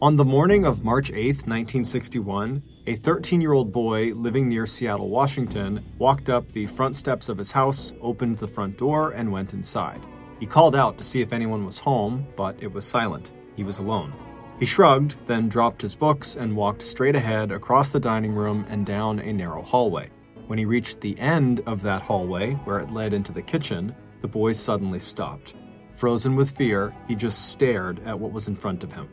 On the morning of March 8, 1961, a 13 year old boy living near Seattle, Washington, walked up the front steps of his house, opened the front door, and went inside. He called out to see if anyone was home, but it was silent. He was alone. He shrugged, then dropped his books and walked straight ahead across the dining room and down a narrow hallway. When he reached the end of that hallway, where it led into the kitchen, the boy suddenly stopped. Frozen with fear, he just stared at what was in front of him.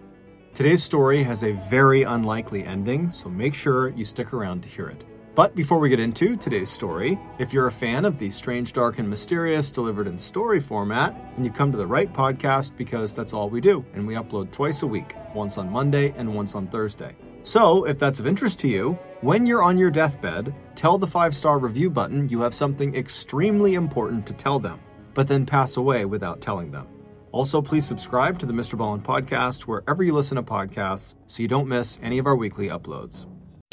Today's story has a very unlikely ending, so make sure you stick around to hear it. But before we get into today's story, if you're a fan of the strange, dark, and mysterious delivered in story format, then you come to the right podcast because that's all we do, and we upload twice a week, once on Monday and once on Thursday. So, if that's of interest to you, when you're on your deathbed, tell the five star review button you have something extremely important to tell them, but then pass away without telling them. Also, please subscribe to the Mr. Ballen podcast wherever you listen to podcasts so you don't miss any of our weekly uploads.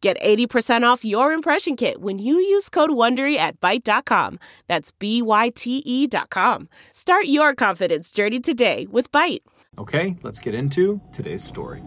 Get 80% off your impression kit when you use code WONDERY at Byte.com. That's B-Y-T-E dot com. Start your confidence journey today with Byte. Okay, let's get into today's story.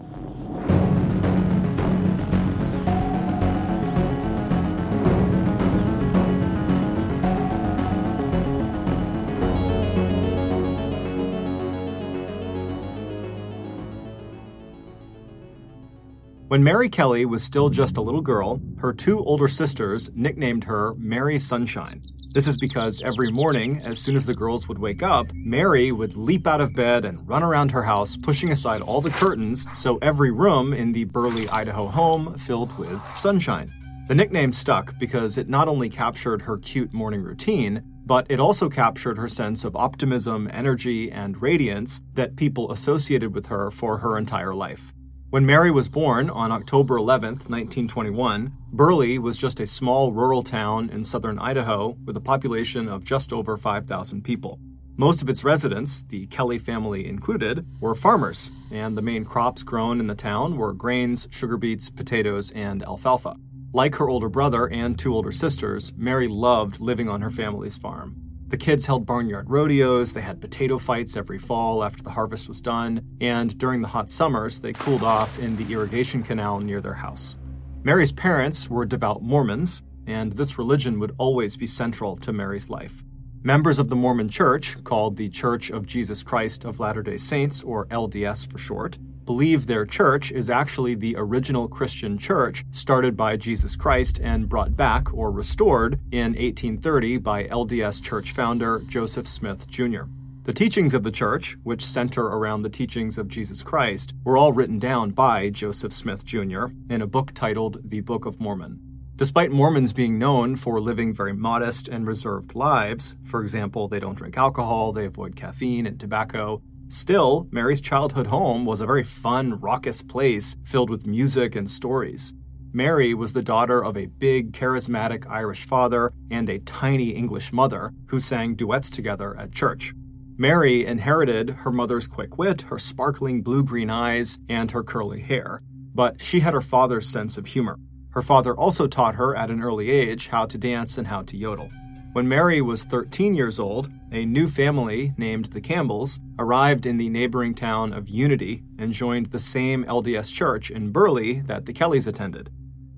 When Mary Kelly was still just a little girl, her two older sisters nicknamed her Mary Sunshine. This is because every morning, as soon as the girls would wake up, Mary would leap out of bed and run around her house, pushing aside all the curtains so every room in the Burley, Idaho home filled with sunshine. The nickname stuck because it not only captured her cute morning routine, but it also captured her sense of optimism, energy, and radiance that people associated with her for her entire life. When Mary was born on October 11, 1921, Burley was just a small rural town in southern Idaho with a population of just over 5,000 people. Most of its residents, the Kelly family included, were farmers, and the main crops grown in the town were grains, sugar beets, potatoes, and alfalfa. Like her older brother and two older sisters, Mary loved living on her family's farm. The kids held barnyard rodeos, they had potato fights every fall after the harvest was done, and during the hot summers, they cooled off in the irrigation canal near their house. Mary's parents were devout Mormons, and this religion would always be central to Mary's life. Members of the Mormon Church, called the Church of Jesus Christ of Latter day Saints, or LDS for short, believe their church is actually the original Christian church started by Jesus Christ and brought back or restored in 1830 by LDS church founder Joseph Smith Jr. The teachings of the church, which center around the teachings of Jesus Christ, were all written down by Joseph Smith Jr. in a book titled The Book of Mormon. Despite Mormons being known for living very modest and reserved lives, for example, they don't drink alcohol, they avoid caffeine and tobacco, Still, Mary's childhood home was a very fun, raucous place filled with music and stories. Mary was the daughter of a big, charismatic Irish father and a tiny English mother who sang duets together at church. Mary inherited her mother's quick wit, her sparkling blue green eyes, and her curly hair, but she had her father's sense of humor. Her father also taught her at an early age how to dance and how to yodel. When Mary was 13 years old, a new family named the Campbells arrived in the neighboring town of Unity and joined the same LDS church in Burley that the Kellys attended.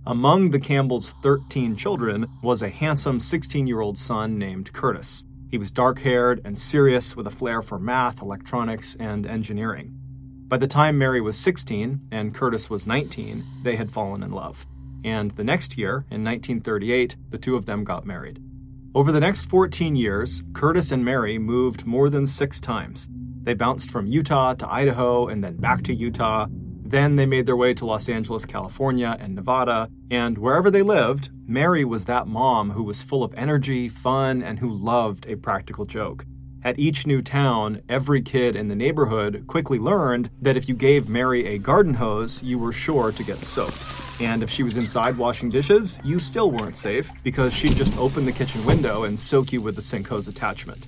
Among the Campbells' 13 children was a handsome 16 year old son named Curtis. He was dark haired and serious with a flair for math, electronics, and engineering. By the time Mary was 16 and Curtis was 19, they had fallen in love. And the next year, in 1938, the two of them got married. Over the next 14 years, Curtis and Mary moved more than six times. They bounced from Utah to Idaho and then back to Utah. Then they made their way to Los Angeles, California, and Nevada. And wherever they lived, Mary was that mom who was full of energy, fun, and who loved a practical joke. At each new town, every kid in the neighborhood quickly learned that if you gave Mary a garden hose, you were sure to get soaked. And if she was inside washing dishes, you still weren't safe because she'd just open the kitchen window and soak you with the sink hose attachment.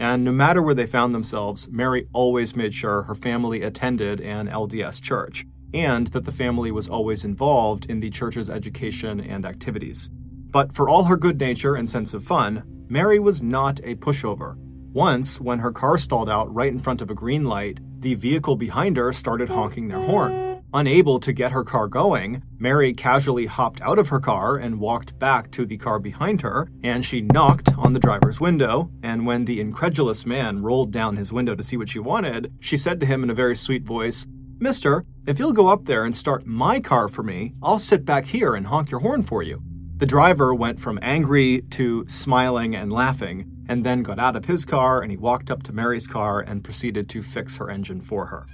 And no matter where they found themselves, Mary always made sure her family attended an LDS church and that the family was always involved in the church's education and activities. But for all her good nature and sense of fun, Mary was not a pushover. Once, when her car stalled out right in front of a green light, the vehicle behind her started honking their horn. Unable to get her car going, Mary casually hopped out of her car and walked back to the car behind her, and she knocked on the driver's window. And when the incredulous man rolled down his window to see what she wanted, she said to him in a very sweet voice, Mister, if you'll go up there and start my car for me, I'll sit back here and honk your horn for you. The driver went from angry to smiling and laughing, and then got out of his car and he walked up to Mary's car and proceeded to fix her engine for her.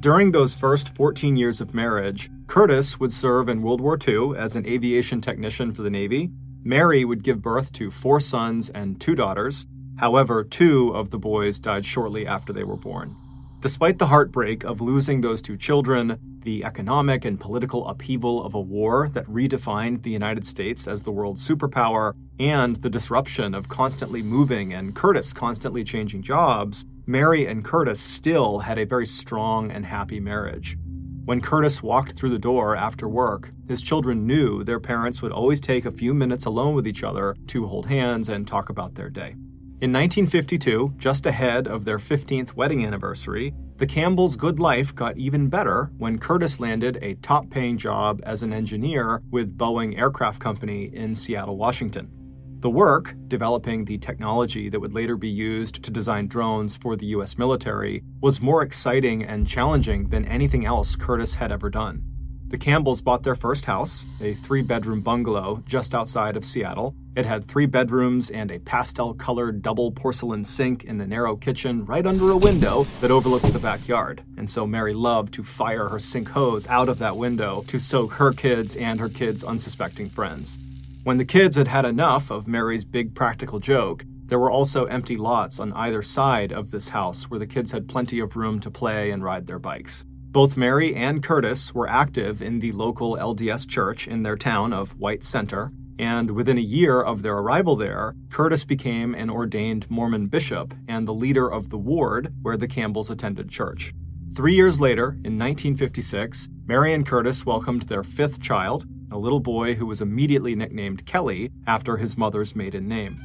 During those first 14 years of marriage, Curtis would serve in World War II as an aviation technician for the Navy. Mary would give birth to four sons and two daughters. However, two of the boys died shortly after they were born. Despite the heartbreak of losing those two children, the economic and political upheaval of a war that redefined the United States as the world's superpower, and the disruption of constantly moving and Curtis constantly changing jobs, Mary and Curtis still had a very strong and happy marriage. When Curtis walked through the door after work, his children knew their parents would always take a few minutes alone with each other to hold hands and talk about their day. In 1952, just ahead of their 15th wedding anniversary, the Campbells' good life got even better when Curtis landed a top paying job as an engineer with Boeing Aircraft Company in Seattle, Washington. The work, developing the technology that would later be used to design drones for the US military, was more exciting and challenging than anything else Curtis had ever done. The Campbells bought their first house, a three bedroom bungalow just outside of Seattle. It had three bedrooms and a pastel colored double porcelain sink in the narrow kitchen right under a window that overlooked the backyard. And so Mary loved to fire her sink hose out of that window to soak her kids and her kids' unsuspecting friends. When the kids had had enough of Mary's big practical joke, there were also empty lots on either side of this house where the kids had plenty of room to play and ride their bikes. Both Mary and Curtis were active in the local LDS church in their town of White Center, and within a year of their arrival there, Curtis became an ordained Mormon bishop and the leader of the ward where the Campbells attended church. Three years later, in 1956, Mary and Curtis welcomed their fifth child, a little boy who was immediately nicknamed Kelly after his mother's maiden name.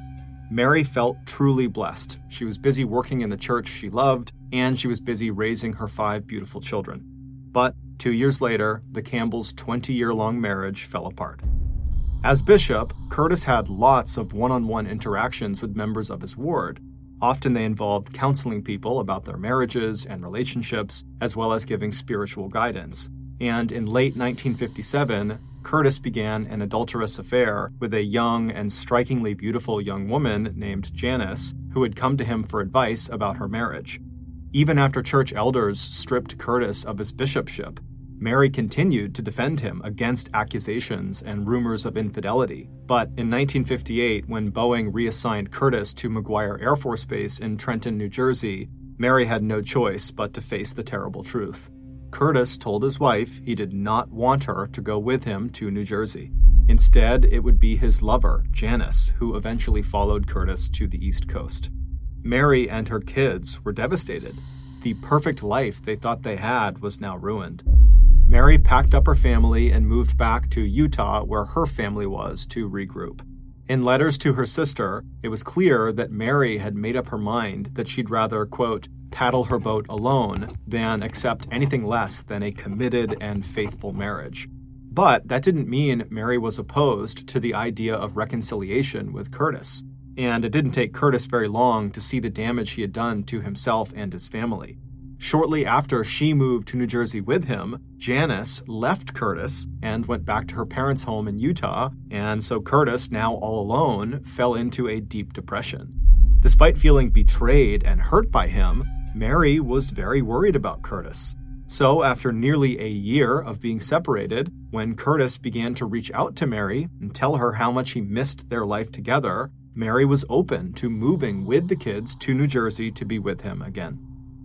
Mary felt truly blessed. She was busy working in the church she loved, and she was busy raising her five beautiful children. But two years later, the Campbells' 20 year long marriage fell apart. As bishop, Curtis had lots of one on one interactions with members of his ward. Often they involved counseling people about their marriages and relationships, as well as giving spiritual guidance. And in late 1957, Curtis began an adulterous affair with a young and strikingly beautiful young woman named Janice, who had come to him for advice about her marriage. Even after church elders stripped Curtis of his bishopship, Mary continued to defend him against accusations and rumors of infidelity. But in 1958, when Boeing reassigned Curtis to McGuire Air Force Base in Trenton, New Jersey, Mary had no choice but to face the terrible truth. Curtis told his wife he did not want her to go with him to New Jersey. Instead, it would be his lover, Janice, who eventually followed Curtis to the East Coast. Mary and her kids were devastated. The perfect life they thought they had was now ruined. Mary packed up her family and moved back to Utah, where her family was, to regroup. In letters to her sister, it was clear that Mary had made up her mind that she'd rather, quote, paddle her boat alone than accept anything less than a committed and faithful marriage. But that didn't mean Mary was opposed to the idea of reconciliation with Curtis and it didn't take Curtis very long to see the damage he had done to himself and his family. Shortly after she moved to New Jersey with him, Janice left Curtis and went back to her parents' home in Utah, and so Curtis, now all alone, fell into a deep depression. Despite feeling betrayed and hurt by him, Mary was very worried about Curtis. So, after nearly a year of being separated, when Curtis began to reach out to Mary and tell her how much he missed their life together, Mary was open to moving with the kids to New Jersey to be with him again.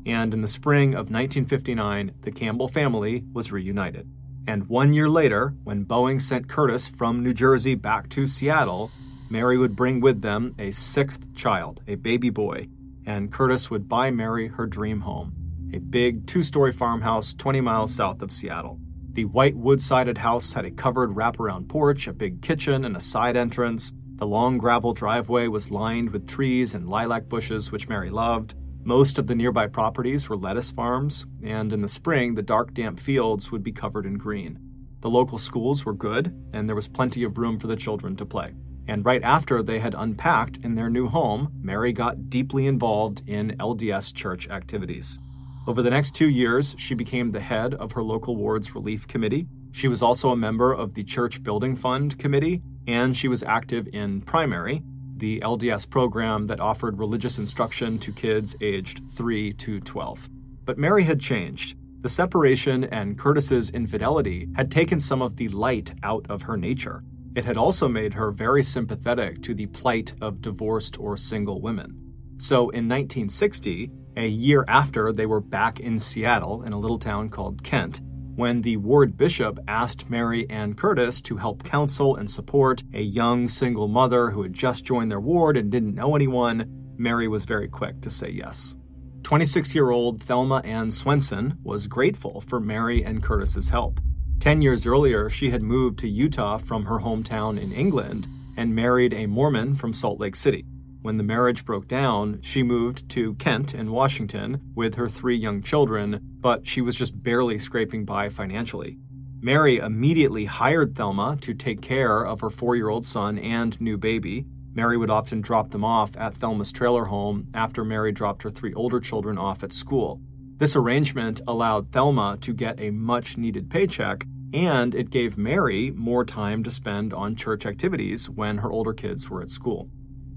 And in the spring of 1959, the Campbell family was reunited. And one year later, when Boeing sent Curtis from New Jersey back to Seattle, Mary would bring with them a sixth child, a baby boy, and Curtis would buy Mary her dream home, a big two story farmhouse 20 miles south of Seattle. The white wood sided house had a covered wraparound porch, a big kitchen, and a side entrance. The long gravel driveway was lined with trees and lilac bushes, which Mary loved. Most of the nearby properties were lettuce farms, and in the spring, the dark, damp fields would be covered in green. The local schools were good, and there was plenty of room for the children to play. And right after they had unpacked in their new home, Mary got deeply involved in LDS church activities. Over the next two years, she became the head of her local ward's relief committee. She was also a member of the Church Building Fund Committee, and she was active in primary, the LDS program that offered religious instruction to kids aged 3 to 12. But Mary had changed. The separation and Curtis's infidelity had taken some of the light out of her nature. It had also made her very sympathetic to the plight of divorced or single women. So in 1960, a year after they were back in Seattle in a little town called Kent, when the ward bishop asked Mary Ann Curtis to help counsel and support a young single mother who had just joined their ward and didn't know anyone, Mary was very quick to say yes. 26 year old Thelma Ann Swenson was grateful for Mary and Curtis's help. Ten years earlier, she had moved to Utah from her hometown in England and married a Mormon from Salt Lake City. When the marriage broke down, she moved to Kent in Washington with her three young children, but she was just barely scraping by financially. Mary immediately hired Thelma to take care of her four year old son and new baby. Mary would often drop them off at Thelma's trailer home after Mary dropped her three older children off at school. This arrangement allowed Thelma to get a much needed paycheck, and it gave Mary more time to spend on church activities when her older kids were at school.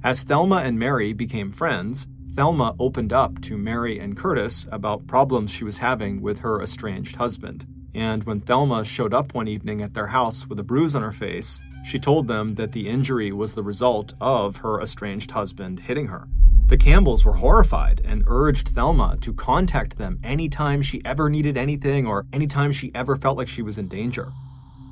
As Thelma and Mary became friends, Thelma opened up to Mary and Curtis about problems she was having with her estranged husband. And when Thelma showed up one evening at their house with a bruise on her face, she told them that the injury was the result of her estranged husband hitting her. The Campbells were horrified and urged Thelma to contact them anytime she ever needed anything or anytime she ever felt like she was in danger.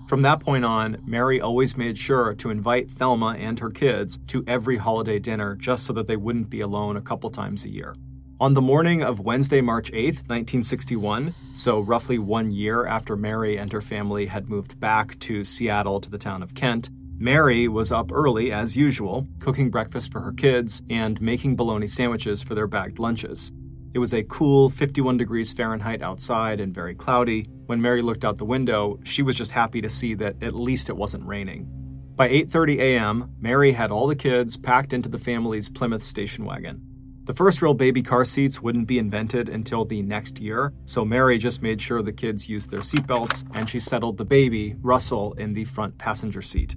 From that point on, Mary always made sure to invite Thelma and her kids to every holiday dinner just so that they wouldn't be alone a couple times a year. On the morning of Wednesday, March 8th, 1961, so roughly one year after Mary and her family had moved back to Seattle to the town of Kent, Mary was up early as usual, cooking breakfast for her kids and making bologna sandwiches for their bagged lunches. It was a cool 51 degrees Fahrenheit outside and very cloudy. When Mary looked out the window, she was just happy to see that at least it wasn't raining. By 8:30 a.m., Mary had all the kids packed into the family's Plymouth station wagon. The first real baby car seats wouldn't be invented until the next year, so Mary just made sure the kids used their seatbelts and she settled the baby, Russell, in the front passenger seat.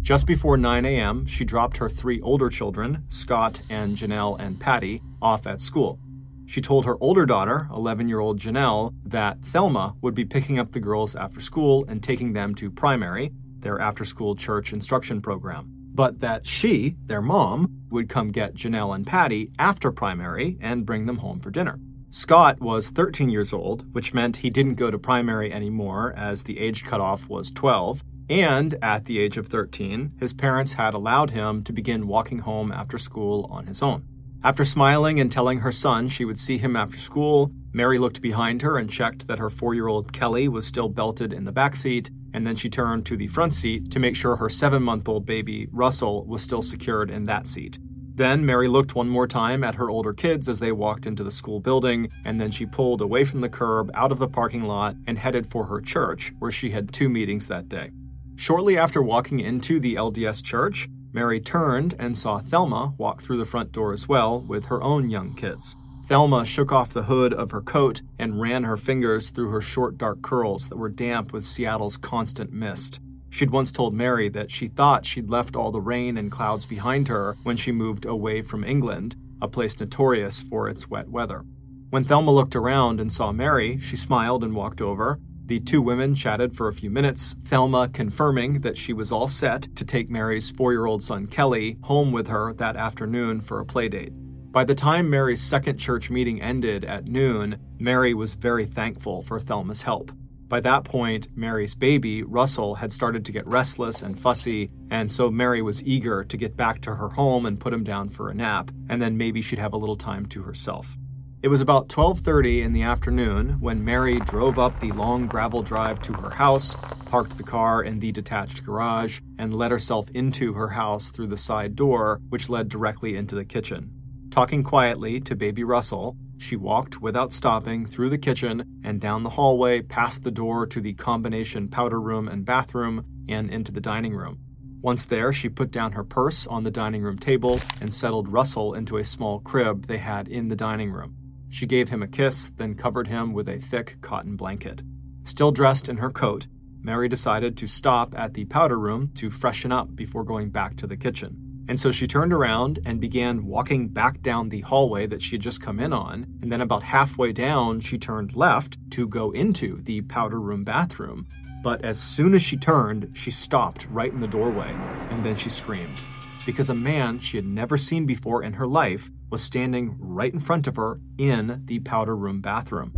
Just before 9 a.m., she dropped her three older children, Scott and Janelle and Patty, off at school. She told her older daughter, 11 year old Janelle, that Thelma would be picking up the girls after school and taking them to primary, their after school church instruction program. But that she, their mom, would come get Janelle and Patty after primary and bring them home for dinner. Scott was 13 years old, which meant he didn't go to primary anymore as the age cutoff was 12. And at the age of 13, his parents had allowed him to begin walking home after school on his own. After smiling and telling her son she would see him after school, Mary looked behind her and checked that her four year old Kelly was still belted in the back seat, and then she turned to the front seat to make sure her seven month old baby, Russell, was still secured in that seat. Then Mary looked one more time at her older kids as they walked into the school building, and then she pulled away from the curb out of the parking lot and headed for her church, where she had two meetings that day. Shortly after walking into the LDS church, Mary turned and saw Thelma walk through the front door as well with her own young kids. Thelma shook off the hood of her coat and ran her fingers through her short dark curls that were damp with Seattle's constant mist. She'd once told Mary that she thought she'd left all the rain and clouds behind her when she moved away from England, a place notorious for its wet weather. When Thelma looked around and saw Mary, she smiled and walked over. The two women chatted for a few minutes, Thelma confirming that she was all set to take Mary's four year old son Kelly home with her that afternoon for a playdate. By the time Mary's second church meeting ended at noon, Mary was very thankful for Thelma's help. By that point, Mary's baby, Russell, had started to get restless and fussy, and so Mary was eager to get back to her home and put him down for a nap, and then maybe she'd have a little time to herself. It was about 12:30 in the afternoon when Mary drove up the long gravel drive to her house, parked the car in the detached garage, and let herself into her house through the side door which led directly into the kitchen. Talking quietly to baby Russell, she walked without stopping through the kitchen and down the hallway past the door to the combination powder room and bathroom and into the dining room. Once there, she put down her purse on the dining room table and settled Russell into a small crib they had in the dining room. She gave him a kiss, then covered him with a thick cotton blanket. Still dressed in her coat, Mary decided to stop at the powder room to freshen up before going back to the kitchen. And so she turned around and began walking back down the hallway that she had just come in on. And then, about halfway down, she turned left to go into the powder room bathroom. But as soon as she turned, she stopped right in the doorway. And then she screamed. Because a man she had never seen before in her life was standing right in front of her in the powder room bathroom.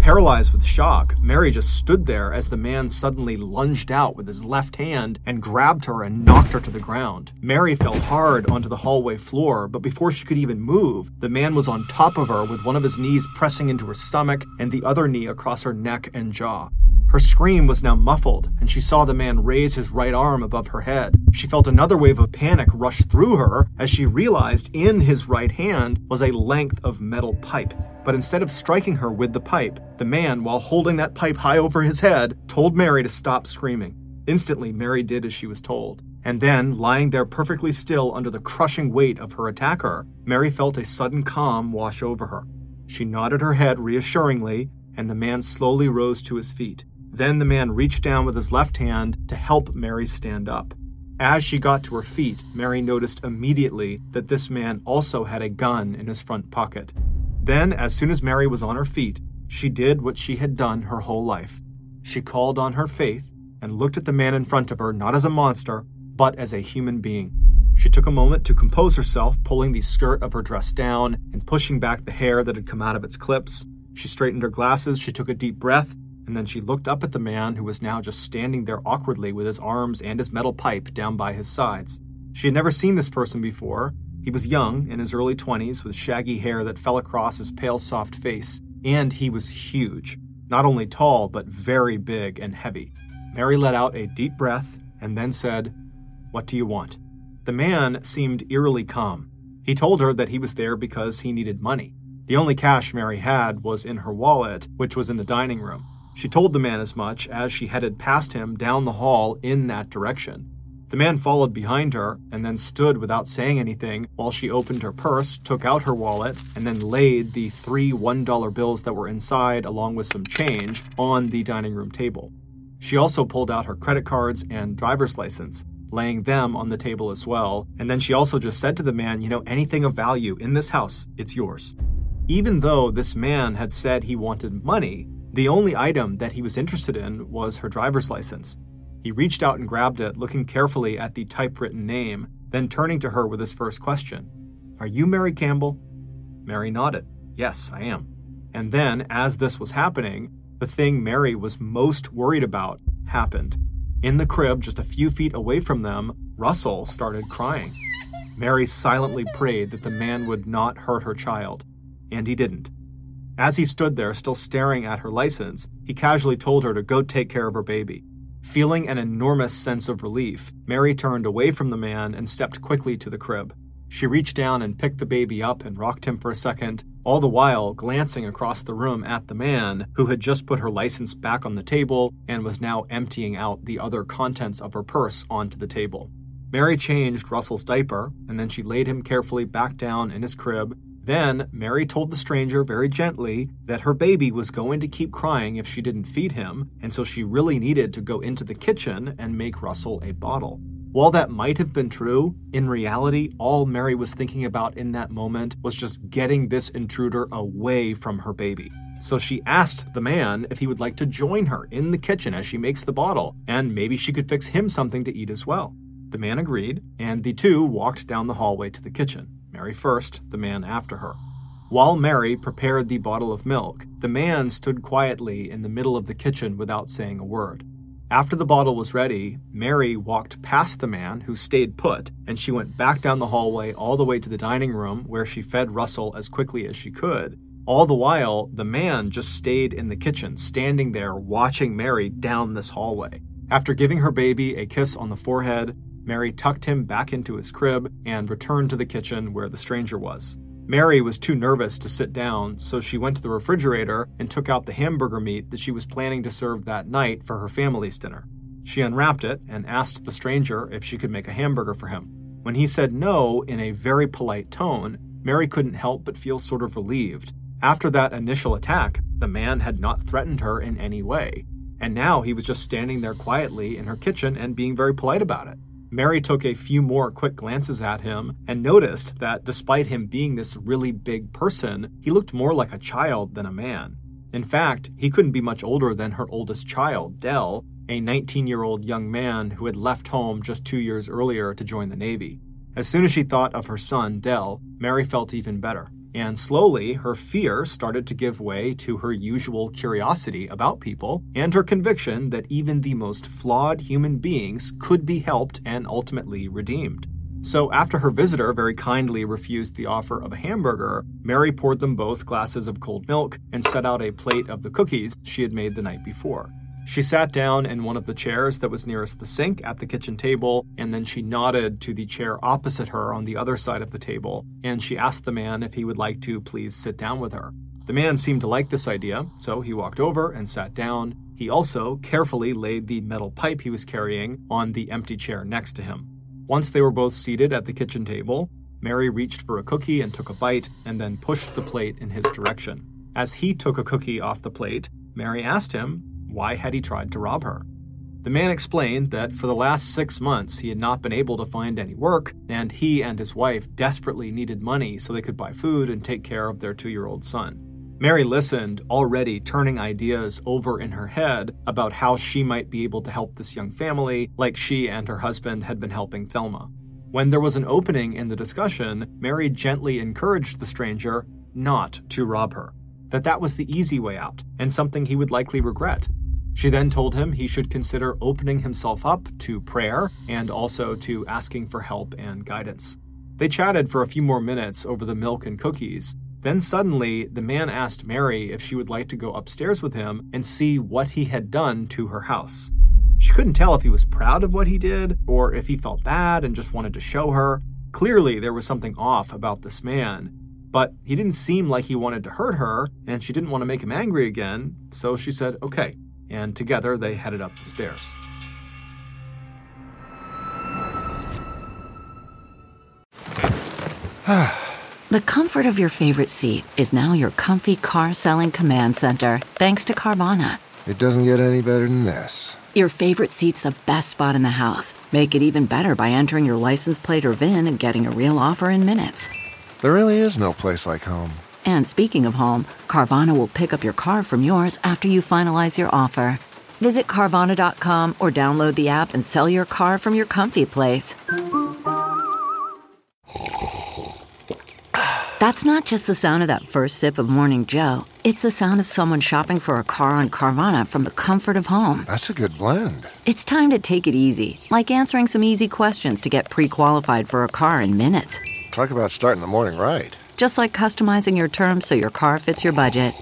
Paralyzed with shock, Mary just stood there as the man suddenly lunged out with his left hand and grabbed her and knocked her to the ground. Mary fell hard onto the hallway floor, but before she could even move, the man was on top of her with one of his knees pressing into her stomach and the other knee across her neck and jaw. Her scream was now muffled, and she saw the man raise his right arm above her head. She felt another wave of panic rush through her as she realized in his right hand was a length of metal pipe. But instead of striking her with the pipe, the man, while holding that pipe high over his head, told Mary to stop screaming. Instantly, Mary did as she was told. And then, lying there perfectly still under the crushing weight of her attacker, Mary felt a sudden calm wash over her. She nodded her head reassuringly, and the man slowly rose to his feet. Then the man reached down with his left hand to help Mary stand up. As she got to her feet, Mary noticed immediately that this man also had a gun in his front pocket. Then, as soon as Mary was on her feet, she did what she had done her whole life. She called on her faith and looked at the man in front of her not as a monster, but as a human being. She took a moment to compose herself, pulling the skirt of her dress down and pushing back the hair that had come out of its clips. She straightened her glasses, she took a deep breath, and then she looked up at the man who was now just standing there awkwardly with his arms and his metal pipe down by his sides. She had never seen this person before. He was young, in his early 20s, with shaggy hair that fell across his pale, soft face, and he was huge. Not only tall, but very big and heavy. Mary let out a deep breath and then said, What do you want? The man seemed eerily calm. He told her that he was there because he needed money. The only cash Mary had was in her wallet, which was in the dining room. She told the man as much as she headed past him down the hall in that direction. The man followed behind her and then stood without saying anything while she opened her purse, took out her wallet, and then laid the three $1 bills that were inside, along with some change, on the dining room table. She also pulled out her credit cards and driver's license, laying them on the table as well, and then she also just said to the man, You know, anything of value in this house, it's yours. Even though this man had said he wanted money, the only item that he was interested in was her driver's license. He reached out and grabbed it, looking carefully at the typewritten name, then turning to her with his first question Are you Mary Campbell? Mary nodded. Yes, I am. And then, as this was happening, the thing Mary was most worried about happened. In the crib, just a few feet away from them, Russell started crying. Mary silently prayed that the man would not hurt her child, and he didn't. As he stood there, still staring at her license, he casually told her to go take care of her baby. Feeling an enormous sense of relief, Mary turned away from the man and stepped quickly to the crib. She reached down and picked the baby up and rocked him for a second, all the while glancing across the room at the man who had just put her license back on the table and was now emptying out the other contents of her purse onto the table. Mary changed Russell's diaper, and then she laid him carefully back down in his crib, Then, Mary told the stranger very gently that her baby was going to keep crying if she didn't feed him, and so she really needed to go into the kitchen and make Russell a bottle. While that might have been true, in reality, all Mary was thinking about in that moment was just getting this intruder away from her baby. So she asked the man if he would like to join her in the kitchen as she makes the bottle, and maybe she could fix him something to eat as well. The man agreed, and the two walked down the hallway to the kitchen. Mary first, the man after her. While Mary prepared the bottle of milk, the man stood quietly in the middle of the kitchen without saying a word. After the bottle was ready, Mary walked past the man who stayed put, and she went back down the hallway all the way to the dining room where she fed Russell as quickly as she could. All the while, the man just stayed in the kitchen, standing there watching Mary down this hallway. After giving her baby a kiss on the forehead, Mary tucked him back into his crib and returned to the kitchen where the stranger was. Mary was too nervous to sit down, so she went to the refrigerator and took out the hamburger meat that she was planning to serve that night for her family's dinner. She unwrapped it and asked the stranger if she could make a hamburger for him. When he said no in a very polite tone, Mary couldn't help but feel sort of relieved. After that initial attack, the man had not threatened her in any way, and now he was just standing there quietly in her kitchen and being very polite about it. Mary took a few more quick glances at him and noticed that despite him being this really big person, he looked more like a child than a man. In fact, he couldn't be much older than her oldest child, Dell, a 19 year old young man who had left home just two years earlier to join the Navy. As soon as she thought of her son, Dell, Mary felt even better. And slowly, her fear started to give way to her usual curiosity about people and her conviction that even the most flawed human beings could be helped and ultimately redeemed. So, after her visitor very kindly refused the offer of a hamburger, Mary poured them both glasses of cold milk and set out a plate of the cookies she had made the night before. She sat down in one of the chairs that was nearest the sink at the kitchen table, and then she nodded to the chair opposite her on the other side of the table, and she asked the man if he would like to please sit down with her. The man seemed to like this idea, so he walked over and sat down. He also carefully laid the metal pipe he was carrying on the empty chair next to him. Once they were both seated at the kitchen table, Mary reached for a cookie and took a bite, and then pushed the plate in his direction. As he took a cookie off the plate, Mary asked him why had he tried to rob her? The man explained that for the last six months he had not been able to find any work, and he and his wife desperately needed money so they could buy food and take care of their two year old son. Mary listened, already turning ideas over in her head about how she might be able to help this young family, like she and her husband had been helping Thelma. When there was an opening in the discussion, Mary gently encouraged the stranger not to rob her, that that was the easy way out, and something he would likely regret. She then told him he should consider opening himself up to prayer and also to asking for help and guidance. They chatted for a few more minutes over the milk and cookies. Then suddenly, the man asked Mary if she would like to go upstairs with him and see what he had done to her house. She couldn't tell if he was proud of what he did or if he felt bad and just wanted to show her. Clearly, there was something off about this man, but he didn't seem like he wanted to hurt her, and she didn't want to make him angry again, so she said, Okay, and together they headed up the stairs. the comfort of your favorite seat is now your comfy car selling command center, thanks to Carvana. It doesn't get any better than this. Your favorite seat's the best spot in the house. Make it even better by entering your license plate or VIN and getting a real offer in minutes. There really is no place like home. And speaking of home, Carvana will pick up your car from yours after you finalize your offer. Visit Carvana.com or download the app and sell your car from your comfy place. That's not just the sound of that first sip of Morning Joe. It's the sound of someone shopping for a car on Carvana from the comfort of home. That's a good blend. It's time to take it easy, like answering some easy questions to get pre qualified for a car in minutes. Talk about starting the morning right just like customizing your terms so your car fits your budget.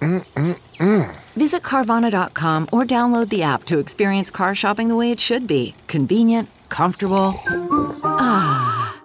Mm-mm-mm. Visit Carvana.com or download the app to experience car shopping the way it should be convenient, comfortable. Ah.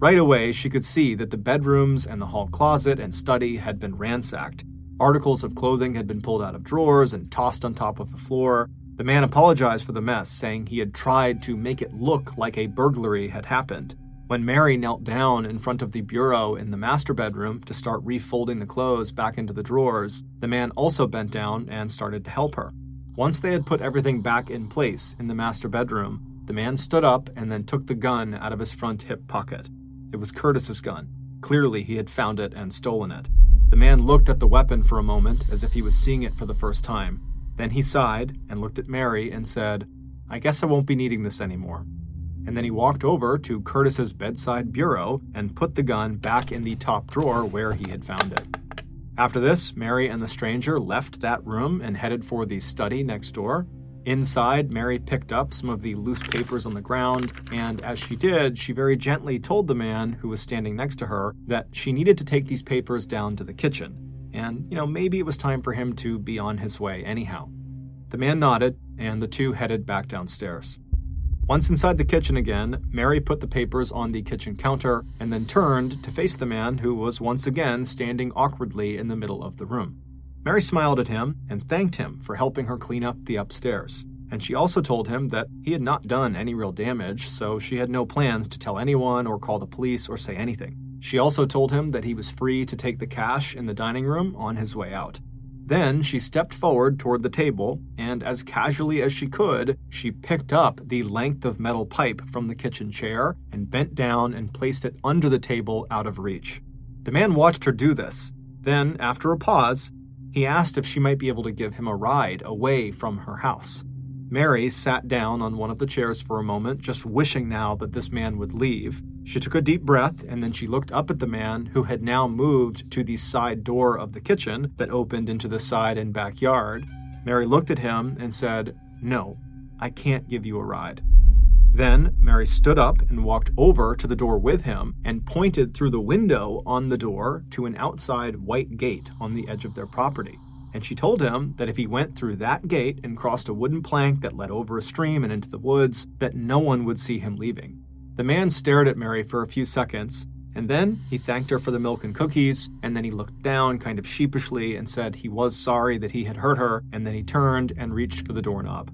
Right away, she could see that the bedrooms and the hall closet and study had been ransacked. Articles of clothing had been pulled out of drawers and tossed on top of the floor. The man apologized for the mess, saying he had tried to make it look like a burglary had happened. When Mary knelt down in front of the bureau in the master bedroom to start refolding the clothes back into the drawers, the man also bent down and started to help her. Once they had put everything back in place in the master bedroom, the man stood up and then took the gun out of his front hip pocket. It was Curtis's gun. Clearly, he had found it and stolen it. The man looked at the weapon for a moment as if he was seeing it for the first time. Then he sighed and looked at Mary and said, I guess I won't be needing this anymore and then he walked over to Curtis's bedside bureau and put the gun back in the top drawer where he had found it. After this, Mary and the stranger left that room and headed for the study next door. Inside, Mary picked up some of the loose papers on the ground, and as she did, she very gently told the man who was standing next to her that she needed to take these papers down to the kitchen. And, you know, maybe it was time for him to be on his way anyhow. The man nodded, and the two headed back downstairs. Once inside the kitchen again, Mary put the papers on the kitchen counter and then turned to face the man who was once again standing awkwardly in the middle of the room. Mary smiled at him and thanked him for helping her clean up the upstairs. And she also told him that he had not done any real damage, so she had no plans to tell anyone or call the police or say anything. She also told him that he was free to take the cash in the dining room on his way out. Then she stepped forward toward the table, and as casually as she could, she picked up the length of metal pipe from the kitchen chair and bent down and placed it under the table out of reach. The man watched her do this. Then, after a pause, he asked if she might be able to give him a ride away from her house. Mary sat down on one of the chairs for a moment, just wishing now that this man would leave. She took a deep breath and then she looked up at the man who had now moved to the side door of the kitchen that opened into the side and backyard. Mary looked at him and said, No, I can't give you a ride. Then Mary stood up and walked over to the door with him and pointed through the window on the door to an outside white gate on the edge of their property and she told him that if he went through that gate and crossed a wooden plank that led over a stream and into the woods, that no one would see him leaving. The man stared at Mary for a few seconds, and then he thanked her for the milk and cookies, and then he looked down kind of sheepishly and said he was sorry that he had hurt her, and then he turned and reached for the doorknob.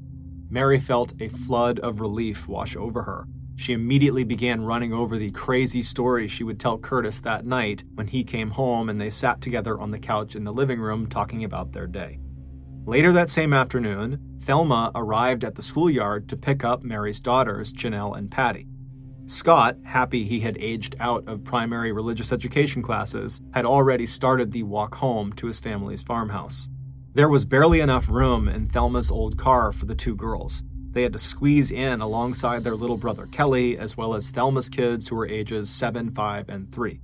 Mary felt a flood of relief wash over her. She immediately began running over the crazy story she would tell Curtis that night when he came home and they sat together on the couch in the living room talking about their day. Later that same afternoon, Thelma arrived at the schoolyard to pick up Mary's daughters, Janelle and Patty. Scott, happy he had aged out of primary religious education classes, had already started the walk home to his family's farmhouse. There was barely enough room in Thelma's old car for the two girls, they had to squeeze in alongside their little brother Kelly, as well as Thelma's kids, who were ages 7, 5, and 3.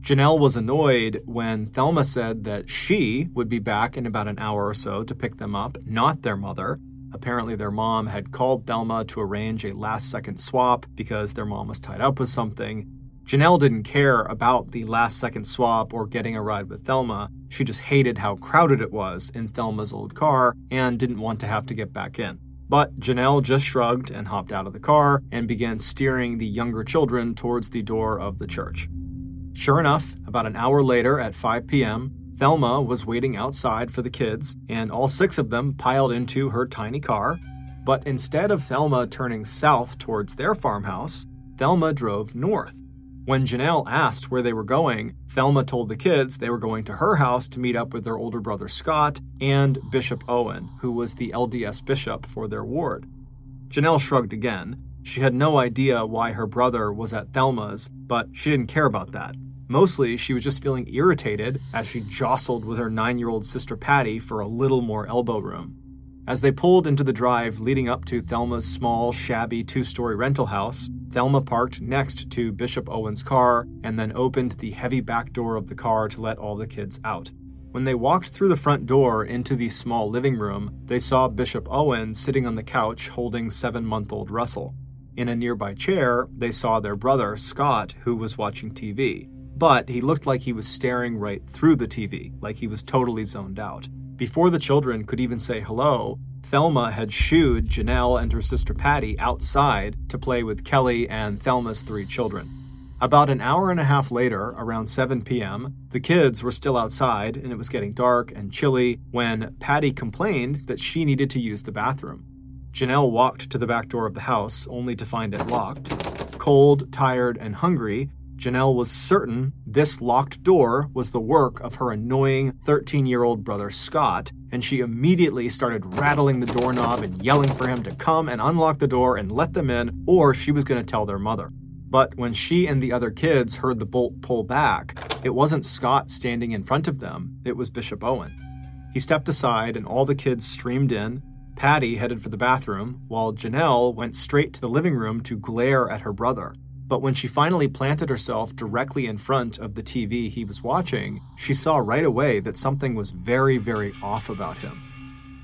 Janelle was annoyed when Thelma said that she would be back in about an hour or so to pick them up, not their mother. Apparently, their mom had called Thelma to arrange a last second swap because their mom was tied up with something. Janelle didn't care about the last second swap or getting a ride with Thelma. She just hated how crowded it was in Thelma's old car and didn't want to have to get back in. But Janelle just shrugged and hopped out of the car and began steering the younger children towards the door of the church. Sure enough, about an hour later at 5 p.m., Thelma was waiting outside for the kids, and all six of them piled into her tiny car. But instead of Thelma turning south towards their farmhouse, Thelma drove north. When Janelle asked where they were going, Thelma told the kids they were going to her house to meet up with their older brother Scott and Bishop Owen, who was the LDS bishop for their ward. Janelle shrugged again. She had no idea why her brother was at Thelma's, but she didn't care about that. Mostly, she was just feeling irritated as she jostled with her nine year old sister Patty for a little more elbow room. As they pulled into the drive leading up to Thelma's small, shabby two story rental house, Thelma parked next to Bishop Owen's car and then opened the heavy back door of the car to let all the kids out. When they walked through the front door into the small living room, they saw Bishop Owen sitting on the couch holding seven month old Russell. In a nearby chair, they saw their brother, Scott, who was watching TV. But he looked like he was staring right through the TV, like he was totally zoned out. Before the children could even say hello, Thelma had shooed Janelle and her sister Patty outside to play with Kelly and Thelma's three children. About an hour and a half later, around 7 p.m., the kids were still outside and it was getting dark and chilly when Patty complained that she needed to use the bathroom. Janelle walked to the back door of the house only to find it locked. Cold, tired, and hungry, Janelle was certain this locked door was the work of her annoying 13 year old brother Scott, and she immediately started rattling the doorknob and yelling for him to come and unlock the door and let them in, or she was going to tell their mother. But when she and the other kids heard the bolt pull back, it wasn't Scott standing in front of them, it was Bishop Owen. He stepped aside and all the kids streamed in. Patty headed for the bathroom, while Janelle went straight to the living room to glare at her brother. But when she finally planted herself directly in front of the TV he was watching, she saw right away that something was very, very off about him.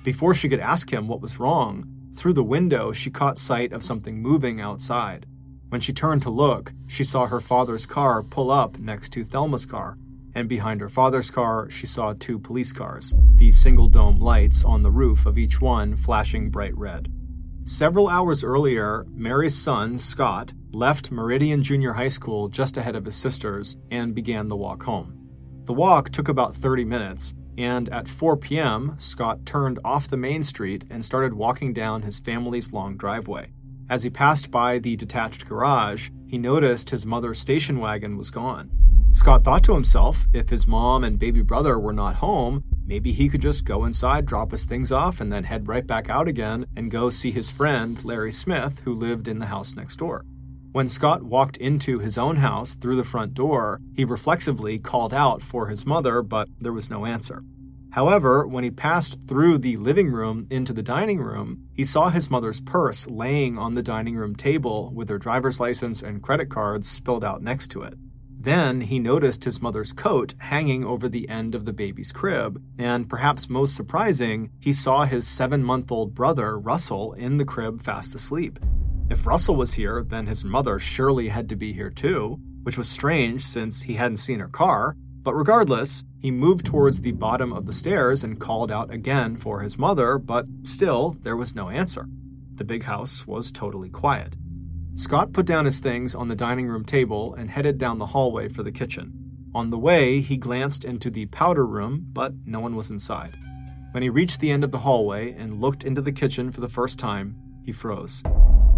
Before she could ask him what was wrong, through the window she caught sight of something moving outside. When she turned to look, she saw her father's car pull up next to Thelma's car, and behind her father's car, she saw two police cars, the single dome lights on the roof of each one flashing bright red. Several hours earlier, Mary's son, Scott, left Meridian Junior High School just ahead of his sisters and began the walk home. The walk took about 30 minutes, and at 4 p.m., Scott turned off the main street and started walking down his family's long driveway. As he passed by the detached garage, he noticed his mother's station wagon was gone. Scott thought to himself if his mom and baby brother were not home, maybe he could just go inside, drop his things off, and then head right back out again and go see his friend, Larry Smith, who lived in the house next door. When Scott walked into his own house through the front door, he reflexively called out for his mother, but there was no answer. However, when he passed through the living room into the dining room, he saw his mother's purse laying on the dining room table with her driver's license and credit cards spilled out next to it. Then he noticed his mother's coat hanging over the end of the baby's crib, and perhaps most surprising, he saw his seven month old brother, Russell, in the crib fast asleep. If Russell was here, then his mother surely had to be here too, which was strange since he hadn't seen her car. But regardless, he moved towards the bottom of the stairs and called out again for his mother, but still, there was no answer. The big house was totally quiet. Scott put down his things on the dining room table and headed down the hallway for the kitchen. On the way, he glanced into the powder room, but no one was inside. When he reached the end of the hallway and looked into the kitchen for the first time, he froze.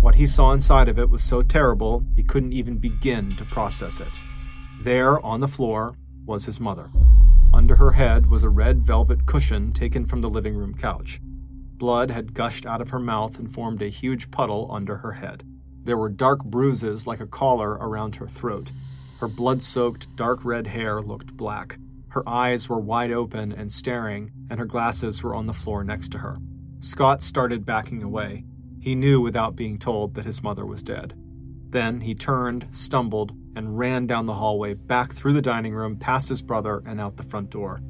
What he saw inside of it was so terrible, he couldn't even begin to process it. There, on the floor, was his mother. Under her head was a red velvet cushion taken from the living room couch. Blood had gushed out of her mouth and formed a huge puddle under her head. There were dark bruises like a collar around her throat. Her blood soaked, dark red hair looked black. Her eyes were wide open and staring, and her glasses were on the floor next to her. Scott started backing away. He knew without being told that his mother was dead. Then he turned, stumbled, and ran down the hallway, back through the dining room, past his brother, and out the front door.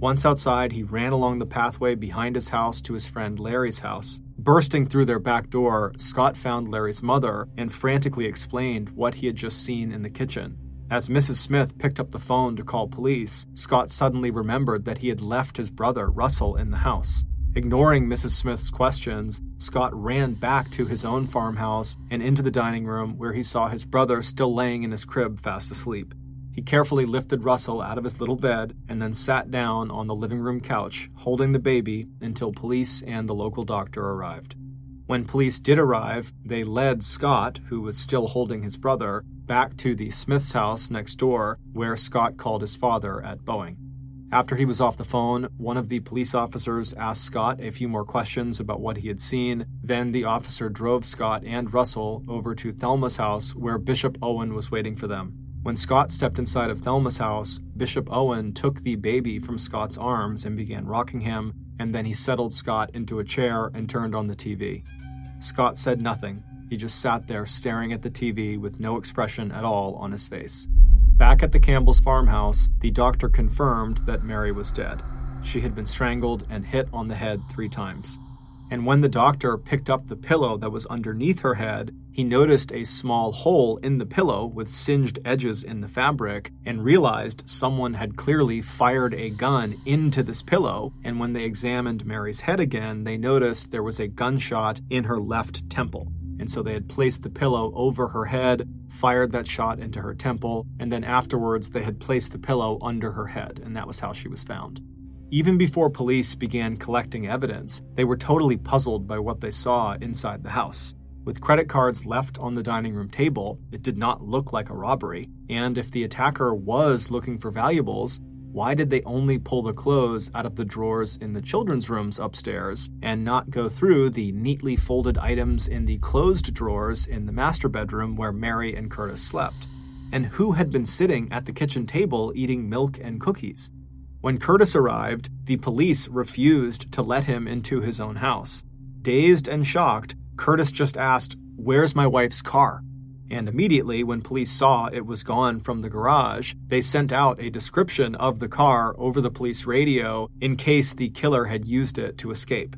Once outside, he ran along the pathway behind his house to his friend Larry's house. Bursting through their back door, Scott found Larry's mother and frantically explained what he had just seen in the kitchen. As Mrs. Smith picked up the phone to call police, Scott suddenly remembered that he had left his brother, Russell, in the house. Ignoring Mrs. Smith's questions, Scott ran back to his own farmhouse and into the dining room where he saw his brother still laying in his crib fast asleep. He carefully lifted Russell out of his little bed and then sat down on the living room couch, holding the baby until police and the local doctor arrived. When police did arrive, they led Scott, who was still holding his brother, back to the Smith's house next door, where Scott called his father at Boeing. After he was off the phone, one of the police officers asked Scott a few more questions about what he had seen. Then the officer drove Scott and Russell over to Thelma's house, where Bishop Owen was waiting for them. When Scott stepped inside of Thelma's house, Bishop Owen took the baby from Scott's arms and began rocking him, and then he settled Scott into a chair and turned on the TV. Scott said nothing. He just sat there staring at the TV with no expression at all on his face. Back at the Campbell's farmhouse, the doctor confirmed that Mary was dead. She had been strangled and hit on the head three times and when the doctor picked up the pillow that was underneath her head, he noticed a small hole in the pillow with singed edges in the fabric and realized someone had clearly fired a gun into this pillow. And when they examined Mary's head again, they noticed there was a gunshot in her left temple. And so they had placed the pillow over her head, fired that shot into her temple, and then afterwards they had placed the pillow under her head, and that was how she was found. Even before police began collecting evidence, they were totally puzzled by what they saw inside the house. With credit cards left on the dining room table, it did not look like a robbery, and if the attacker was looking for valuables, why did they only pull the clothes out of the drawers in the children's rooms upstairs and not go through the neatly folded items in the closed drawers in the master bedroom where Mary and Curtis slept? And who had been sitting at the kitchen table eating milk and cookies? When Curtis arrived, the police refused to let him into his own house. Dazed and shocked, Curtis just asked, Where's my wife's car? And immediately, when police saw it was gone from the garage, they sent out a description of the car over the police radio in case the killer had used it to escape.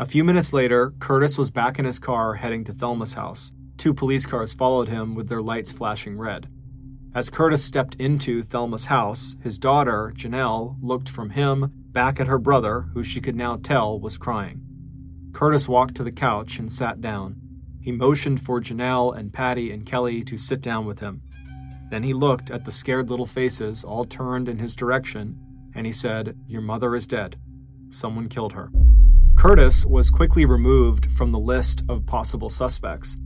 A few minutes later, Curtis was back in his car heading to Thelma's house. Two police cars followed him with their lights flashing red. As Curtis stepped into Thelma's house, his daughter, Janelle, looked from him back at her brother, who she could now tell was crying. Curtis walked to the couch and sat down. He motioned for Janelle and Patty and Kelly to sit down with him. Then he looked at the scared little faces all turned in his direction, and he said, Your mother is dead. Someone killed her. Curtis was quickly removed from the list of possible suspects.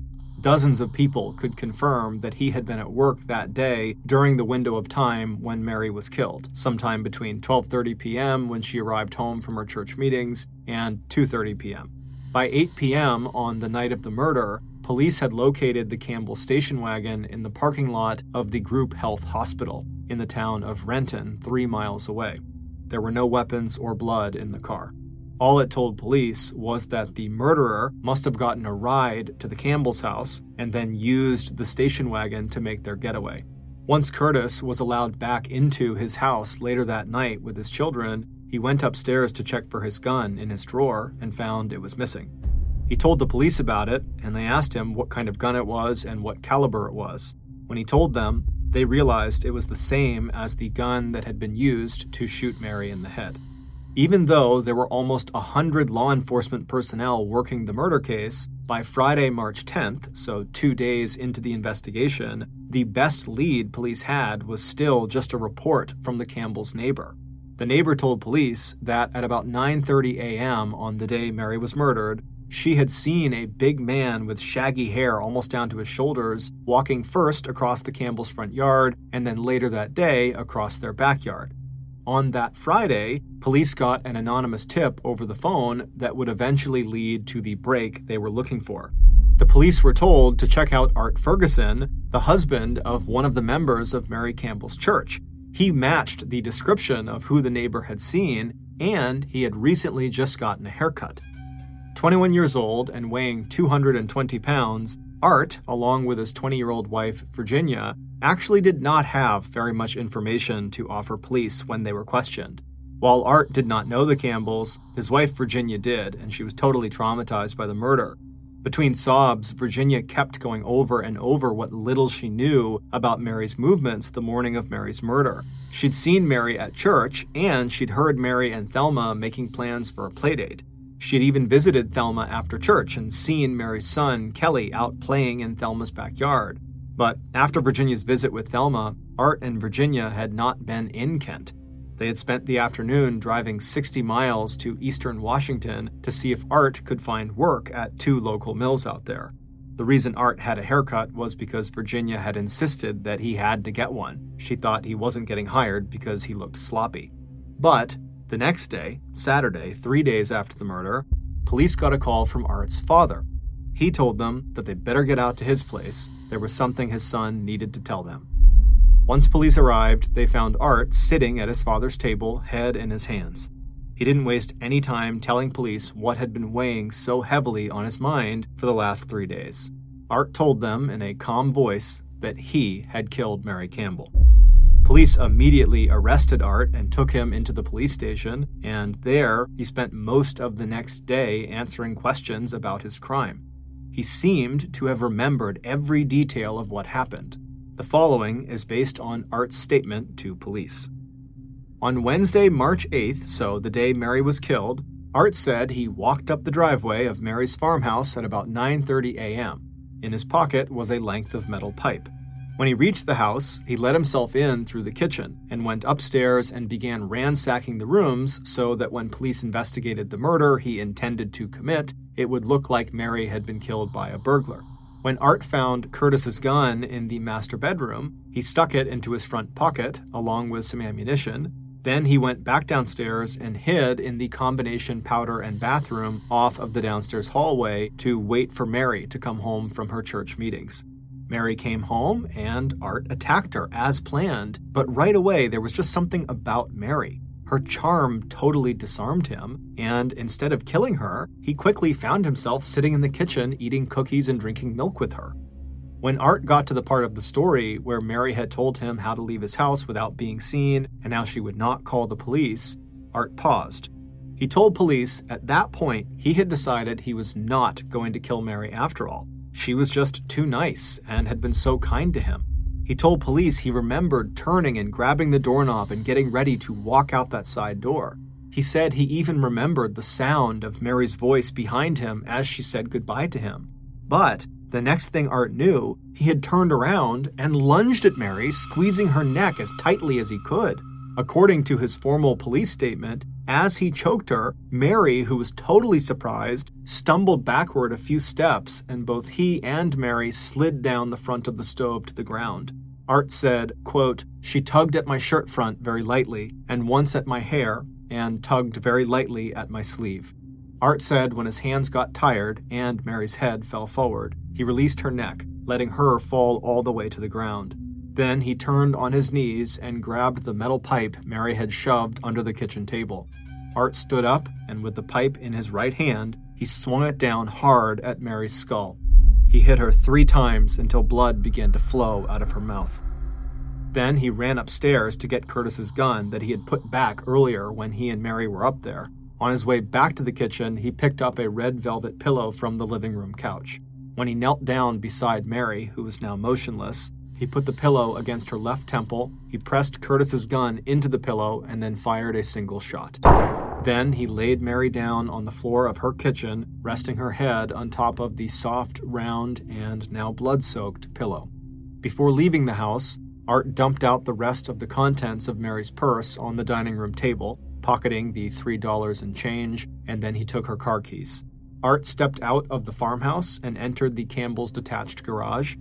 Dozens of people could confirm that he had been at work that day during the window of time when Mary was killed, sometime between 12:30 p.m. when she arrived home from her church meetings and 2:30 p.m. By 8 p.m. on the night of the murder, police had located the Campbell station wagon in the parking lot of the Group Health Hospital in the town of Renton, three miles away. There were no weapons or blood in the car. All it told police was that the murderer must have gotten a ride to the Campbell's house and then used the station wagon to make their getaway. Once Curtis was allowed back into his house later that night with his children, he went upstairs to check for his gun in his drawer and found it was missing. He told the police about it, and they asked him what kind of gun it was and what caliber it was. When he told them, they realized it was the same as the gun that had been used to shoot Mary in the head. Even though there were almost a hundred law enforcement personnel working the murder case, by Friday, March 10th, so two days into the investigation, the best lead police had was still just a report from the Campbell's neighbor. The neighbor told police that at about 9:30 a.m. on the day Mary was murdered, she had seen a big man with shaggy hair almost down to his shoulders walking first across the Campbell's front yard and then later that day across their backyard. On that Friday, police got an anonymous tip over the phone that would eventually lead to the break they were looking for. The police were told to check out Art Ferguson, the husband of one of the members of Mary Campbell's church, he matched the description of who the neighbor had seen, and he had recently just gotten a haircut. 21 years old and weighing 220 pounds, Art, along with his 20 year old wife, Virginia, actually did not have very much information to offer police when they were questioned. While Art did not know the Campbells, his wife Virginia did, and she was totally traumatized by the murder. Between sobs, Virginia kept going over and over what little she knew about Mary's movements the morning of Mary's murder. She'd seen Mary at church, and she'd heard Mary and Thelma making plans for a playdate. She'd even visited Thelma after church and seen Mary's son, Kelly, out playing in Thelma's backyard. But after Virginia's visit with Thelma, Art and Virginia had not been in Kent. They had spent the afternoon driving 60 miles to eastern Washington to see if Art could find work at two local mills out there. The reason Art had a haircut was because Virginia had insisted that he had to get one. She thought he wasn't getting hired because he looked sloppy. But the next day, Saturday, three days after the murder, police got a call from Art's father. He told them that they better get out to his place. There was something his son needed to tell them. Once police arrived, they found Art sitting at his father's table, head in his hands. He didn't waste any time telling police what had been weighing so heavily on his mind for the last three days. Art told them in a calm voice that he had killed Mary Campbell. Police immediately arrested Art and took him into the police station, and there he spent most of the next day answering questions about his crime. He seemed to have remembered every detail of what happened. The following is based on Art's statement to police. On Wednesday, March 8th, so the day Mary was killed, Art said he walked up the driveway of Mary's farmhouse at about 9:30 a.m. In his pocket was a length of metal pipe. When he reached the house, he let himself in through the kitchen and went upstairs and began ransacking the rooms so that when police investigated the murder he intended to commit, it would look like Mary had been killed by a burglar. When Art found Curtis's gun in the master bedroom, he stuck it into his front pocket along with some ammunition. Then he went back downstairs and hid in the combination powder and bathroom off of the downstairs hallway to wait for Mary to come home from her church meetings. Mary came home and Art attacked her as planned, but right away there was just something about Mary. Her charm totally disarmed him, and instead of killing her, he quickly found himself sitting in the kitchen eating cookies and drinking milk with her. When Art got to the part of the story where Mary had told him how to leave his house without being seen and how she would not call the police, Art paused. He told police at that point he had decided he was not going to kill Mary after all. She was just too nice and had been so kind to him. He told police he remembered turning and grabbing the doorknob and getting ready to walk out that side door. He said he even remembered the sound of Mary's voice behind him as she said goodbye to him. But the next thing Art knew, he had turned around and lunged at Mary, squeezing her neck as tightly as he could. According to his formal police statement, as he choked her, Mary, who was totally surprised, stumbled backward a few steps, and both he and Mary slid down the front of the stove to the ground. Art said, quote, She tugged at my shirt front very lightly, and once at my hair, and tugged very lightly at my sleeve. Art said when his hands got tired and Mary's head fell forward, he released her neck, letting her fall all the way to the ground. Then he turned on his knees and grabbed the metal pipe Mary had shoved under the kitchen table. Art stood up, and with the pipe in his right hand, he swung it down hard at Mary's skull. He hit her three times until blood began to flow out of her mouth. Then he ran upstairs to get Curtis's gun that he had put back earlier when he and Mary were up there. On his way back to the kitchen, he picked up a red velvet pillow from the living room couch. When he knelt down beside Mary, who was now motionless, he put the pillow against her left temple, he pressed Curtis's gun into the pillow, and then fired a single shot. Then he laid Mary down on the floor of her kitchen, resting her head on top of the soft, round, and now blood soaked pillow. Before leaving the house, Art dumped out the rest of the contents of Mary's purse on the dining room table, pocketing the $3 in change, and then he took her car keys. Art stepped out of the farmhouse and entered the Campbell's detached garage,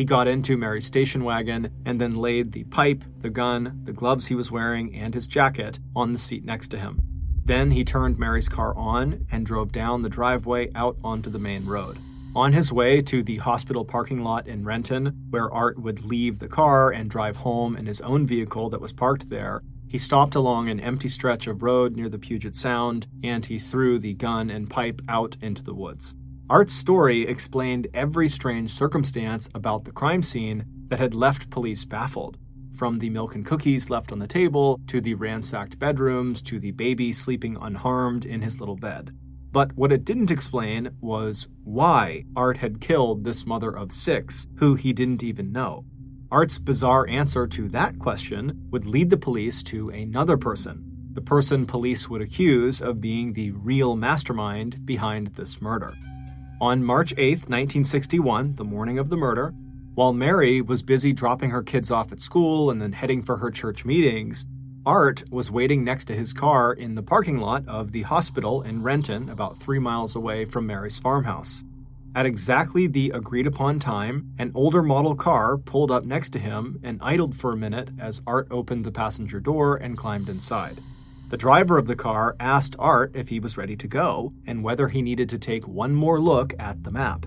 he got into Mary's station wagon and then laid the pipe, the gun, the gloves he was wearing, and his jacket on the seat next to him. Then he turned Mary's car on and drove down the driveway out onto the main road. On his way to the hospital parking lot in Renton, where Art would leave the car and drive home in his own vehicle that was parked there, he stopped along an empty stretch of road near the Puget Sound and he threw the gun and pipe out into the woods. Art's story explained every strange circumstance about the crime scene that had left police baffled. From the milk and cookies left on the table, to the ransacked bedrooms, to the baby sleeping unharmed in his little bed. But what it didn't explain was why Art had killed this mother of six, who he didn't even know. Art's bizarre answer to that question would lead the police to another person, the person police would accuse of being the real mastermind behind this murder. On March 8, 1961, the morning of the murder, while Mary was busy dropping her kids off at school and then heading for her church meetings, Art was waiting next to his car in the parking lot of the hospital in Renton, about three miles away from Mary's farmhouse. At exactly the agreed upon time, an older model car pulled up next to him and idled for a minute as Art opened the passenger door and climbed inside. The driver of the car asked Art if he was ready to go and whether he needed to take one more look at the map.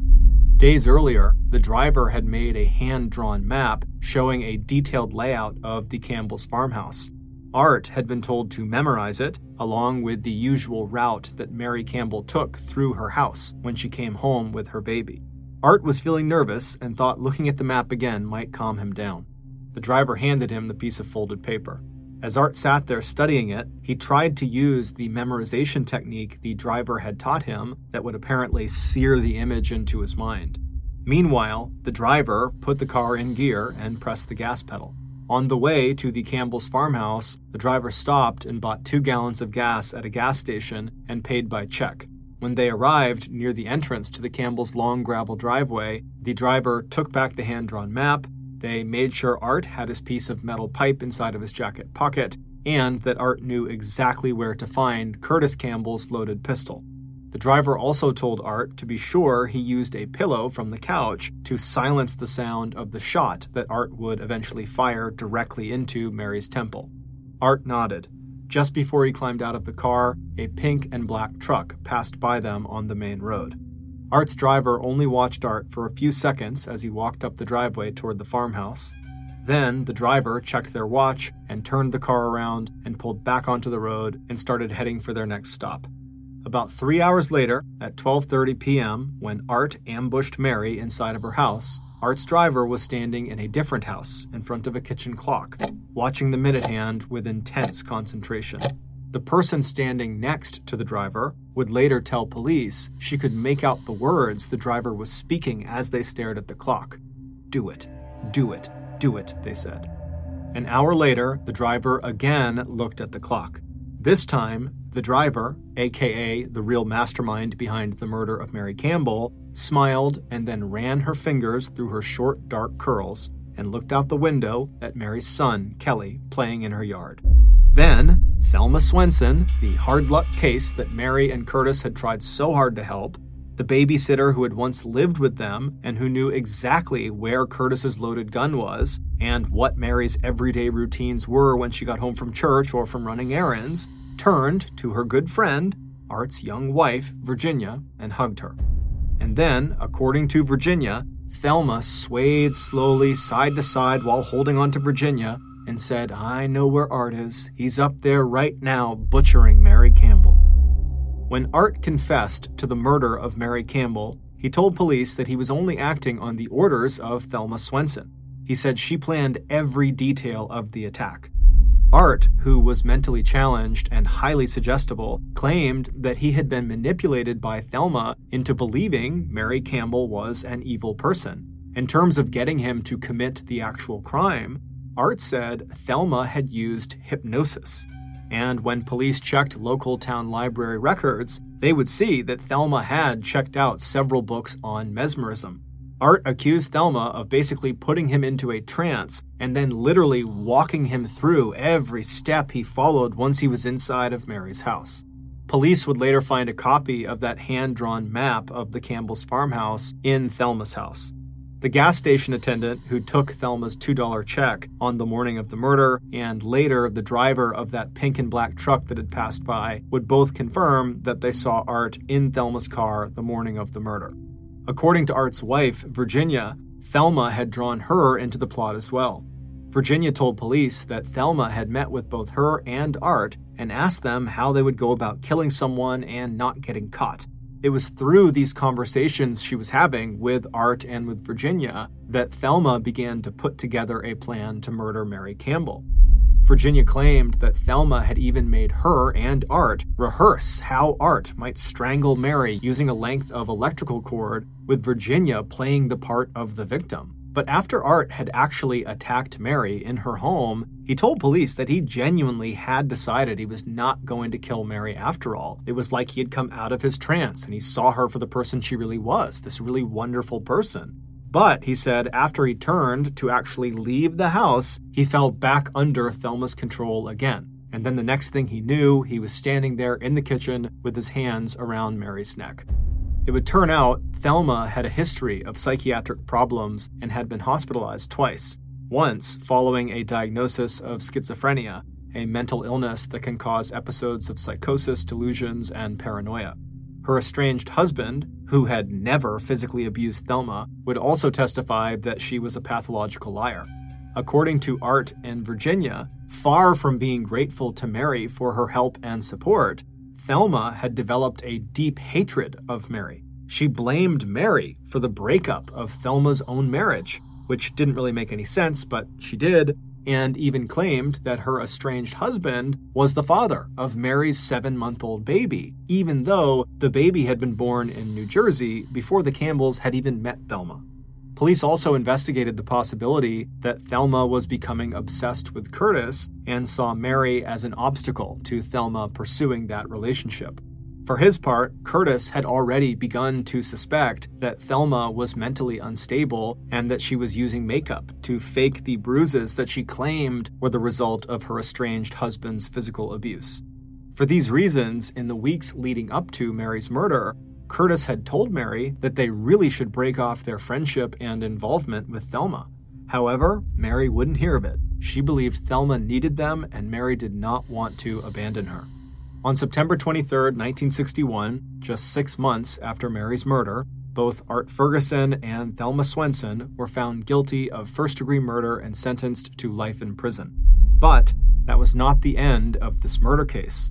Days earlier, the driver had made a hand drawn map showing a detailed layout of the Campbell's farmhouse. Art had been told to memorize it, along with the usual route that Mary Campbell took through her house when she came home with her baby. Art was feeling nervous and thought looking at the map again might calm him down. The driver handed him the piece of folded paper. As Art sat there studying it, he tried to use the memorization technique the driver had taught him that would apparently sear the image into his mind. Meanwhile, the driver put the car in gear and pressed the gas pedal. On the way to the Campbell's farmhouse, the driver stopped and bought two gallons of gas at a gas station and paid by check. When they arrived near the entrance to the Campbell's long gravel driveway, the driver took back the hand drawn map, They made sure Art had his piece of metal pipe inside of his jacket pocket, and that Art knew exactly where to find Curtis Campbell's loaded pistol. The driver also told Art to be sure he used a pillow from the couch to silence the sound of the shot that Art would eventually fire directly into Mary's temple. Art nodded. Just before he climbed out of the car, a pink and black truck passed by them on the main road. Art's driver only watched Art for a few seconds as he walked up the driveway toward the farmhouse. Then the driver checked their watch and turned the car around and pulled back onto the road and started heading for their next stop. About 3 hours later, at 12:30 p.m., when Art ambushed Mary inside of her house, Art's driver was standing in a different house in front of a kitchen clock, watching the minute hand with intense concentration. The person standing next to the driver would later tell police she could make out the words the driver was speaking as they stared at the clock. Do it, do it, do it, they said. An hour later, the driver again looked at the clock. This time, the driver, aka the real mastermind behind the murder of Mary Campbell, smiled and then ran her fingers through her short, dark curls and looked out the window at Mary's son, Kelly, playing in her yard. Then, Thelma Swenson, the hard luck case that Mary and Curtis had tried so hard to help, the babysitter who had once lived with them and who knew exactly where Curtis's loaded gun was and what Mary's everyday routines were when she got home from church or from running errands, turned to her good friend, Art's young wife, Virginia, and hugged her. And then, according to Virginia, Thelma swayed slowly side to side while holding on to Virginia and said, I know where Art is. He's up there right now butchering Mary Campbell. When Art confessed to the murder of Mary Campbell, he told police that he was only acting on the orders of Thelma Swenson. He said she planned every detail of the attack. Art, who was mentally challenged and highly suggestible, claimed that he had been manipulated by Thelma into believing Mary Campbell was an evil person. In terms of getting him to commit the actual crime, Art said Thelma had used hypnosis. And when police checked local town library records, they would see that Thelma had checked out several books on mesmerism. Art accused Thelma of basically putting him into a trance and then literally walking him through every step he followed once he was inside of Mary's house. Police would later find a copy of that hand drawn map of the Campbell's farmhouse in Thelma's house. The gas station attendant who took Thelma's $2 check on the morning of the murder, and later the driver of that pink and black truck that had passed by, would both confirm that they saw Art in Thelma's car the morning of the murder. According to Art's wife, Virginia, Thelma had drawn her into the plot as well. Virginia told police that Thelma had met with both her and Art and asked them how they would go about killing someone and not getting caught. It was through these conversations she was having with Art and with Virginia that Thelma began to put together a plan to murder Mary Campbell. Virginia claimed that Thelma had even made her and Art rehearse how Art might strangle Mary using a length of electrical cord, with Virginia playing the part of the victim. But after Art had actually attacked Mary in her home, he told police that he genuinely had decided he was not going to kill Mary after all. It was like he had come out of his trance and he saw her for the person she really was, this really wonderful person. But, he said, after he turned to actually leave the house, he fell back under Thelma's control again. And then the next thing he knew, he was standing there in the kitchen with his hands around Mary's neck. It would turn out Thelma had a history of psychiatric problems and had been hospitalized twice. Once following a diagnosis of schizophrenia, a mental illness that can cause episodes of psychosis, delusions, and paranoia. Her estranged husband, who had never physically abused Thelma, would also testify that she was a pathological liar. According to Art and Virginia, far from being grateful to Mary for her help and support, Thelma had developed a deep hatred of Mary. She blamed Mary for the breakup of Thelma's own marriage, which didn't really make any sense, but she did, and even claimed that her estranged husband was the father of Mary's seven month old baby, even though the baby had been born in New Jersey before the Campbells had even met Thelma. Police also investigated the possibility that Thelma was becoming obsessed with Curtis and saw Mary as an obstacle to Thelma pursuing that relationship. For his part, Curtis had already begun to suspect that Thelma was mentally unstable and that she was using makeup to fake the bruises that she claimed were the result of her estranged husband's physical abuse. For these reasons, in the weeks leading up to Mary's murder, Curtis had told Mary that they really should break off their friendship and involvement with Thelma. However, Mary wouldn't hear of it. She believed Thelma needed them and Mary did not want to abandon her. On September 23, 1961, just six months after Mary's murder, both Art Ferguson and Thelma Swenson were found guilty of first degree murder and sentenced to life in prison. But that was not the end of this murder case.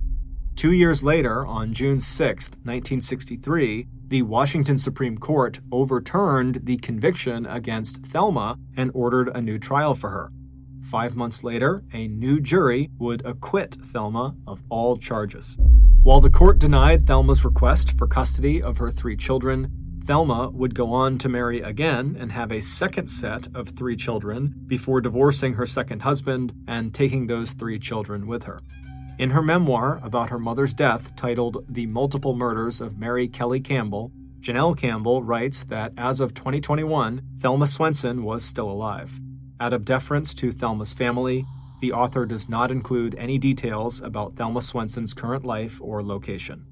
Two years later, on June 6, 1963, the Washington Supreme Court overturned the conviction against Thelma and ordered a new trial for her. Five months later, a new jury would acquit Thelma of all charges. While the court denied Thelma's request for custody of her three children, Thelma would go on to marry again and have a second set of three children before divorcing her second husband and taking those three children with her. In her memoir about her mother's death, titled The Multiple Murders of Mary Kelly Campbell, Janelle Campbell writes that as of 2021, Thelma Swenson was still alive. Out of deference to Thelma's family, the author does not include any details about Thelma Swenson's current life or location.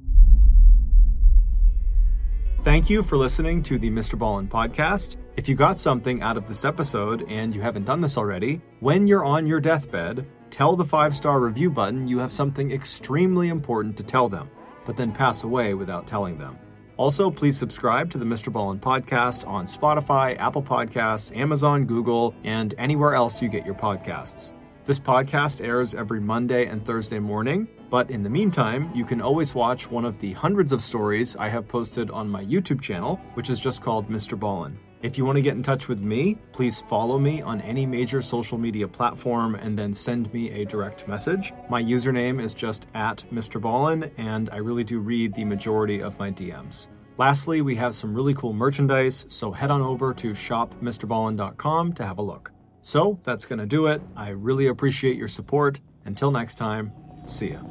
Thank you for listening to the Mr. Ballen podcast. If you got something out of this episode and you haven't done this already, when you're on your deathbed, tell the five star review button you have something extremely important to tell them, but then pass away without telling them. Also, please subscribe to the Mr. Ballen podcast on Spotify, Apple Podcasts, Amazon, Google, and anywhere else you get your podcasts. This podcast airs every Monday and Thursday morning, but in the meantime, you can always watch one of the hundreds of stories I have posted on my YouTube channel, which is just called Mr. Ballen. If you want to get in touch with me, please follow me on any major social media platform and then send me a direct message. My username is just at Mr. Ballen, and I really do read the majority of my DMs. Lastly, we have some really cool merchandise, so head on over to shopmrballen.com to have a look. So that's going to do it. I really appreciate your support. Until next time, see ya.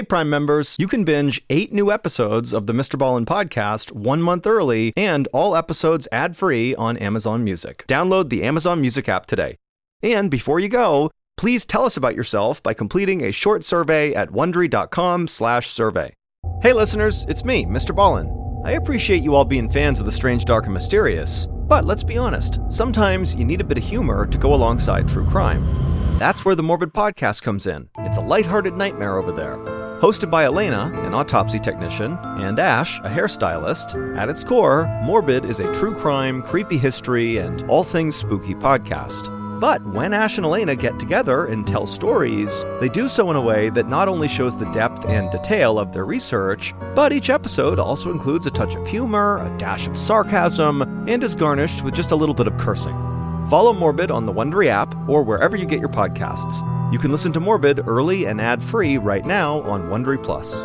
Hey, Prime members, you can binge eight new episodes of the Mr. Ballen podcast one month early and all episodes ad free on Amazon Music. Download the Amazon Music app today. And before you go, please tell us about yourself by completing a short survey at wondery.com/slash survey. Hey, listeners, it's me, Mr. Ballen. I appreciate you all being fans of the strange, dark, and mysterious, but let's be honest, sometimes you need a bit of humor to go alongside true crime. That's where the Morbid Podcast comes in. It's a lighthearted nightmare over there. Hosted by Alaina, an autopsy technician, and Ash, a hairstylist, at its core, Morbid is a true crime, creepy history, and all things spooky podcast. But when Ash and Alaina get together and tell stories, they do so in a way that not only shows the depth and detail of their research, but each episode also includes a touch of humor, a dash of sarcasm, and is garnished with just a little bit of cursing. Follow Morbid on the Wondery app or wherever you get your podcasts. You can listen to Morbid early and ad-free right now on Wondery Plus.